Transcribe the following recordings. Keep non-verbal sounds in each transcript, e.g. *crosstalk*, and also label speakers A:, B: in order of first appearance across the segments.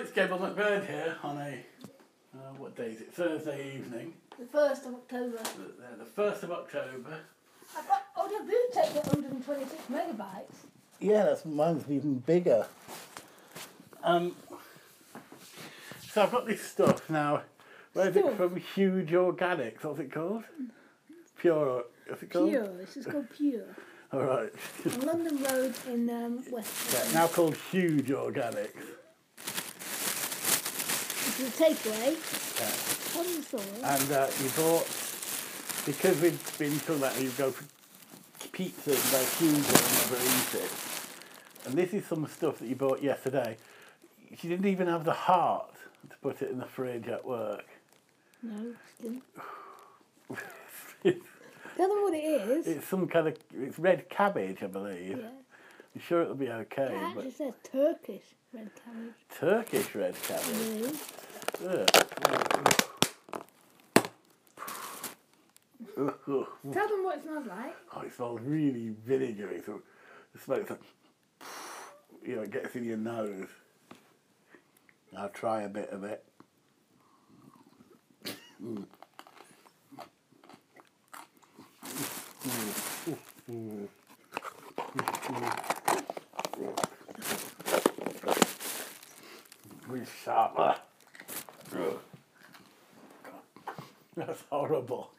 A: it's Gabriel McBird here on a, uh, what day is it? Thursday evening,
B: The first of October.
A: the, the 1st of October.
B: I got, oh, the boot take the 126 megabytes.
A: Yeah, that's mine's even bigger. Um, so I've got this stuff now. Where's it from? Huge Organics. What's it called? Pure. What's it called?
B: Pure. This is called Pure. *laughs*
A: All right.
B: London Road in um, *laughs* West.
A: Yeah, now called Huge Organics.
B: A takeaway.
A: Yeah.
B: The.
A: And uh, you bought because we've been talking about how you go for pizzas and they're huge and never eat it. And this is some stuff that you bought yesterday. She didn't even have the heart to put it in the fridge at work.
B: no, still. *sighs* Tell them what it is.
A: It's some kind of it's red cabbage, I believe.
B: yeah.
A: I'm sure it'll be okay,
B: It actually says Turkish red cabbage.
A: Turkish red cabbage.
B: Really?
A: Ugh.
B: Tell them what it smells like.
A: Oh, it smells really vinegary. So the smoke's like, you know, it gets in your nose. I'll try a bit of it. Mm. Really sharp. Ah. Ugh. That's horrible.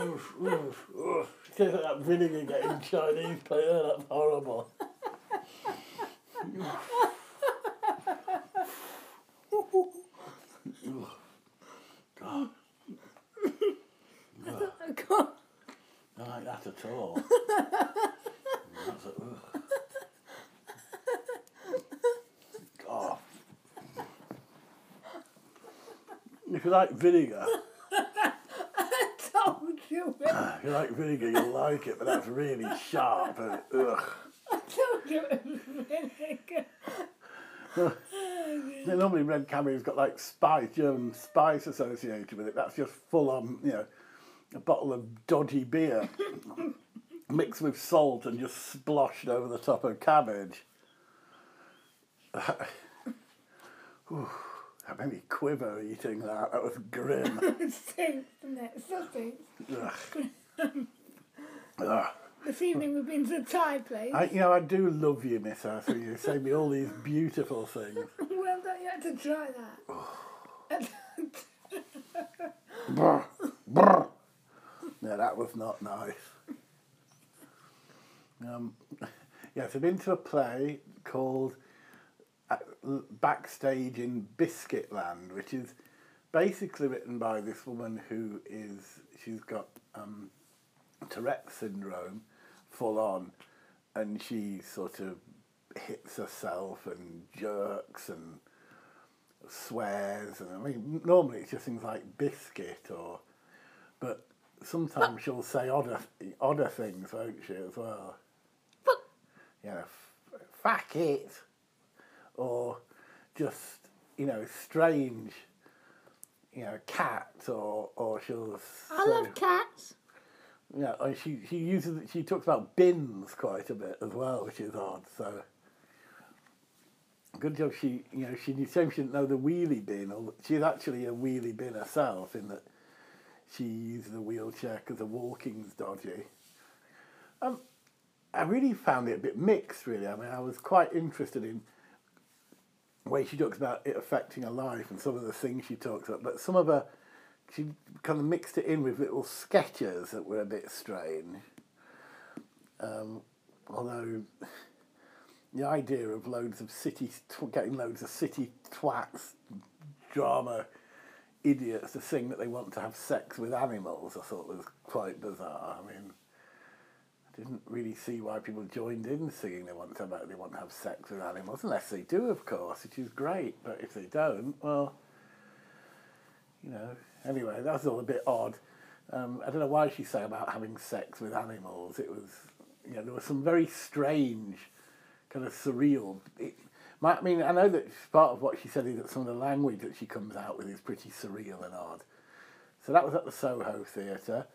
A: Oof, oof, oof. Like that vinegar getting Chinese plate. Oh, that's horrible. God,
B: I.
A: I don't like that at all. That's a, ugh. God. If you like vinegar, *laughs*
B: I told you. Ah,
A: if you like vinegar, you'll like it, but that's really sharp. And, ugh.
B: I told you it was vinegar. *laughs*
A: Yeah, normally red cabbage got like spice, German um, spice associated with it. That's just full on, you know, a bottle of dodgy beer *laughs* mixed with salt and just sploshed over the top of cabbage. That made me quiver eating that. That was grim. *laughs*
B: It stinks, doesn't it? It still stinks.
A: Ugh. *laughs* Ugh.
B: This evening we've been to a Thai place.
A: I, you know, I do love you, Miss Arthur. You *laughs* say me all these beautiful things.
B: well, don't you have to try that? *sighs*
A: Brr, brr. No, that was not nice. Um, yes, I've been to a play called Backstage in Biscuitland, which is basically written by this woman who is, she's got um, Tourette's syndrome full on, and she sort of hits herself and jerks and swears and I mean normally it's just things like biscuit or but sometimes she'll say odder odder things won't she as well? You know f- fuck it or just you know strange you know cat or or she'll
B: I love cats.
A: yeah, and she she uses she talks about bins quite a bit as well, which is odd. So good job she you know she shame she didn't know the wheelie bin. Or she's actually a wheelie bin herself in that she uses a wheelchair because the walking's dodgy. Um, I really found it a bit mixed. Really, I mean, I was quite interested in way she talks about it affecting her life and some of the things she talks about, but some of her she kind of mixed it in with little sketches that were a bit strange. Um, although the idea of loads of city getting loads of city twats drama idiots to sing that they want to have sex with animals, I thought was quite bizarre. I mean, didn't really see why people joined in singing they want to have, they want to have sex with animals, unless they do, of course, which is great. But if they don't, well, you know. Anyway, that was all a bit odd. Um, I don't know why she said about having sex with animals. It was, you know, there was some very strange, kind of surreal. It, I mean, I know that part of what she said is that some of the language that she comes out with is pretty surreal and odd. So that was at the Soho Theatre.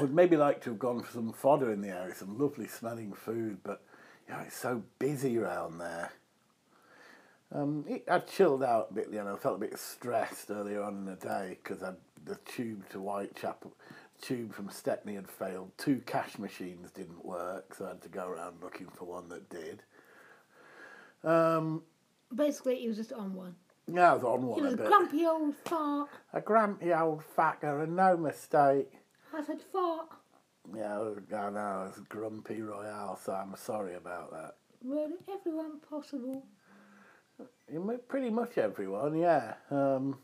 A: Would maybe like to have gone for some fodder in the area, some lovely smelling food, but you know, it's so busy around there. Um, it, I chilled out a bit, you know, I felt a bit stressed earlier on in the day because the tube to Whitechapel, tube from Stepney had failed. Two cash machines didn't work, so I had to go around looking for one that did. Um,
B: Basically, he was just on one.
A: yeah, I was on
B: He
A: one
B: was
A: a
B: a grumpy old fart.
A: A grumpy old fucker and no mistake.
B: I said fart.
A: Yeah, I know, it's grumpy royale, so I'm sorry about that.
B: Really, everyone possible.
A: Pretty much everyone, yeah. Um,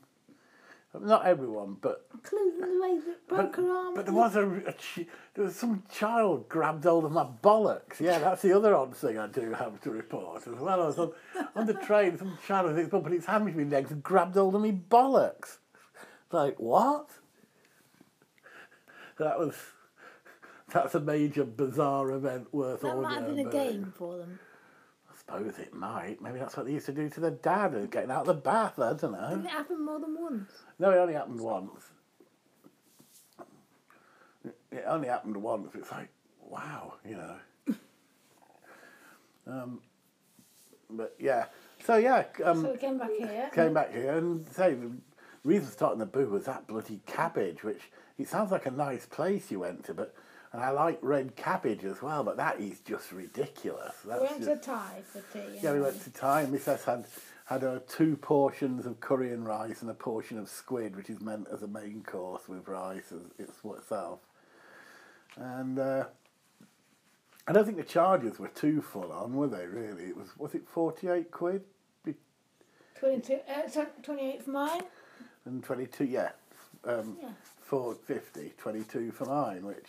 A: not everyone, but
B: Including the way that broke
A: but,
B: her arm.
A: but there was a, a ch- there was some child grabbed hold of my bollocks. Yeah, that's the other odd thing I do have to report as well. I was on, on the train, some child his put his hand between legs and grabbed hold of me bollocks. Like what? That was *laughs* that's a major bizarre event worth
B: that might have been a game for them.
A: I suppose it might. Maybe that's what they used to do to their dad, uh, getting out of the bath. I don't know.
B: Did it happen more than once?
A: No, it only happened once. It only happened once. It's like, wow, you know. *laughs* um, but yeah, so yeah, um,
B: so we came back here.
A: came back here and say reason for starting the boo was that bloody cabbage, which it sounds like a nice place you went to, but and I like red cabbage as well, but that is just ridiculous. That's
B: We went
A: just,
B: to Thai for tea.
A: yeah, we went to Thai and Mrs. had had uh, two portions of curry and rice and a portion of squid, which is meant as a main course with rice as it's itself. And uh, I don't think the charges were too full on, were they? Really, it was was it forty eight quid
B: 22, uh, so 28 for mine.
A: And twenty two? Yeah, um,
B: Yeah.
A: four fifty, twenty two for mine, which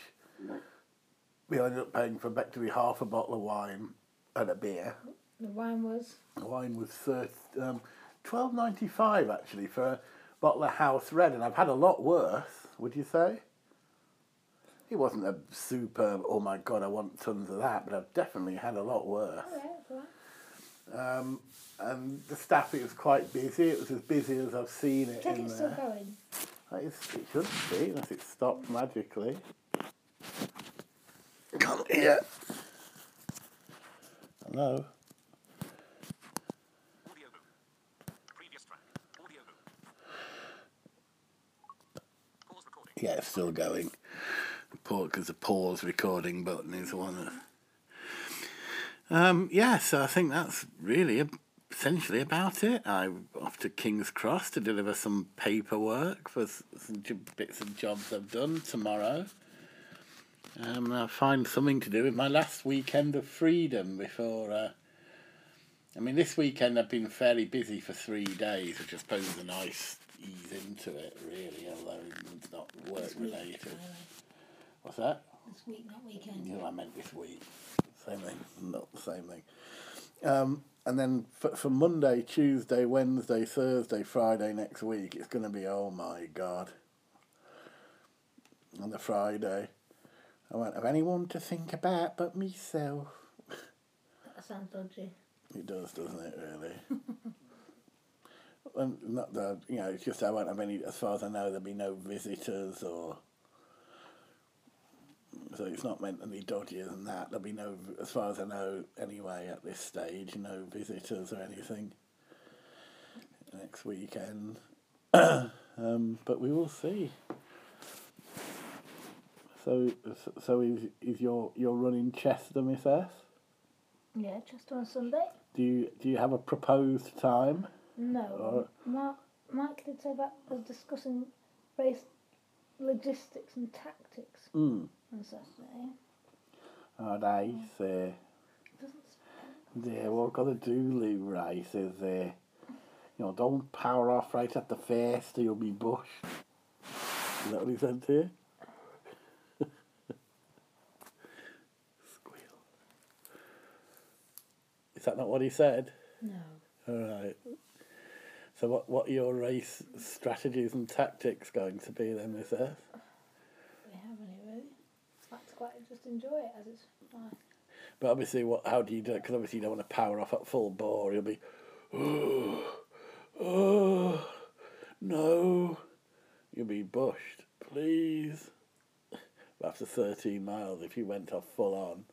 A: we ended up paying for effectively half a bottle of wine and a beer.
B: The wine was.
A: The wine was thir- um, twelve ninety five actually for a bottle of house red, and I've had a lot worse. Would you say? It wasn't a superb. Oh my god, I want tons of that, but I've definitely had a lot worse.
B: Oh, yeah, that's all right.
A: Um, and the staff, it was quite busy. It was as busy as I've seen it
B: Check
A: in
B: it's still going.
A: That is, it should be, unless it stopped magically. Can't hear. Hello.
C: Audioboom. Previous track. Audio boom. Pause recording.
A: Yeah, it's still going. Because the pause recording button is one of. Um, yeah, so I think that's really essentially about it. I'm off to King's Cross to deliver some paperwork for some bits of jobs I've done tomorrow. Um, I'll find something to do with my last weekend of freedom before. Uh, I mean, this weekend I've been fairly busy for three days, which I suppose is a nice ease into it, really, although it's not work related.
B: by the way.
A: What's that?
B: This week, not weekend.
A: Know, I meant this week. Same thing, not the same thing. Um, and then for, for Monday, Tuesday, Wednesday, Thursday, Friday next week, it's going to be, oh my God. On the Friday, I won't have anyone to think about but myself.
B: That sounds dodgy.
A: It does, doesn't it, really? *laughs* and not that, you know, it's just I won't have any, as far as I know, there'll be no visitors or. So it's not meant to be dodgier than that. There'll be no, as far as I know, anyway, at this stage, no visitors or anything next weekend. *coughs* um, but we will see. So, so is is your your running Chester, Miss S?
B: Yeah, just on Sunday.
A: Do you do you have a proposed time?
B: No. Mark, Mike did say about us discussing race logistics and tactics
A: Mm.
B: On Saturday.
A: Nice. Uh,
B: Doesn't
A: yeah, what I've got to do, Lou Rice, is, uh, you know, don't power off right at the first or you'll be bushed. Is that what he said to you? *laughs* Squeal. Is that not what he said?
B: no.
A: All right. So what, what are your race strategies and tactics going to be then, Miss Earth?
B: We haven't really. I like to quite just enjoy it as it's.
A: But obviously, what? How do you do it? Because obviously, you don't want to power off at full bore. You'll be, oh, oh, no. You'll be bushed, please. after 13 miles if you went off full on.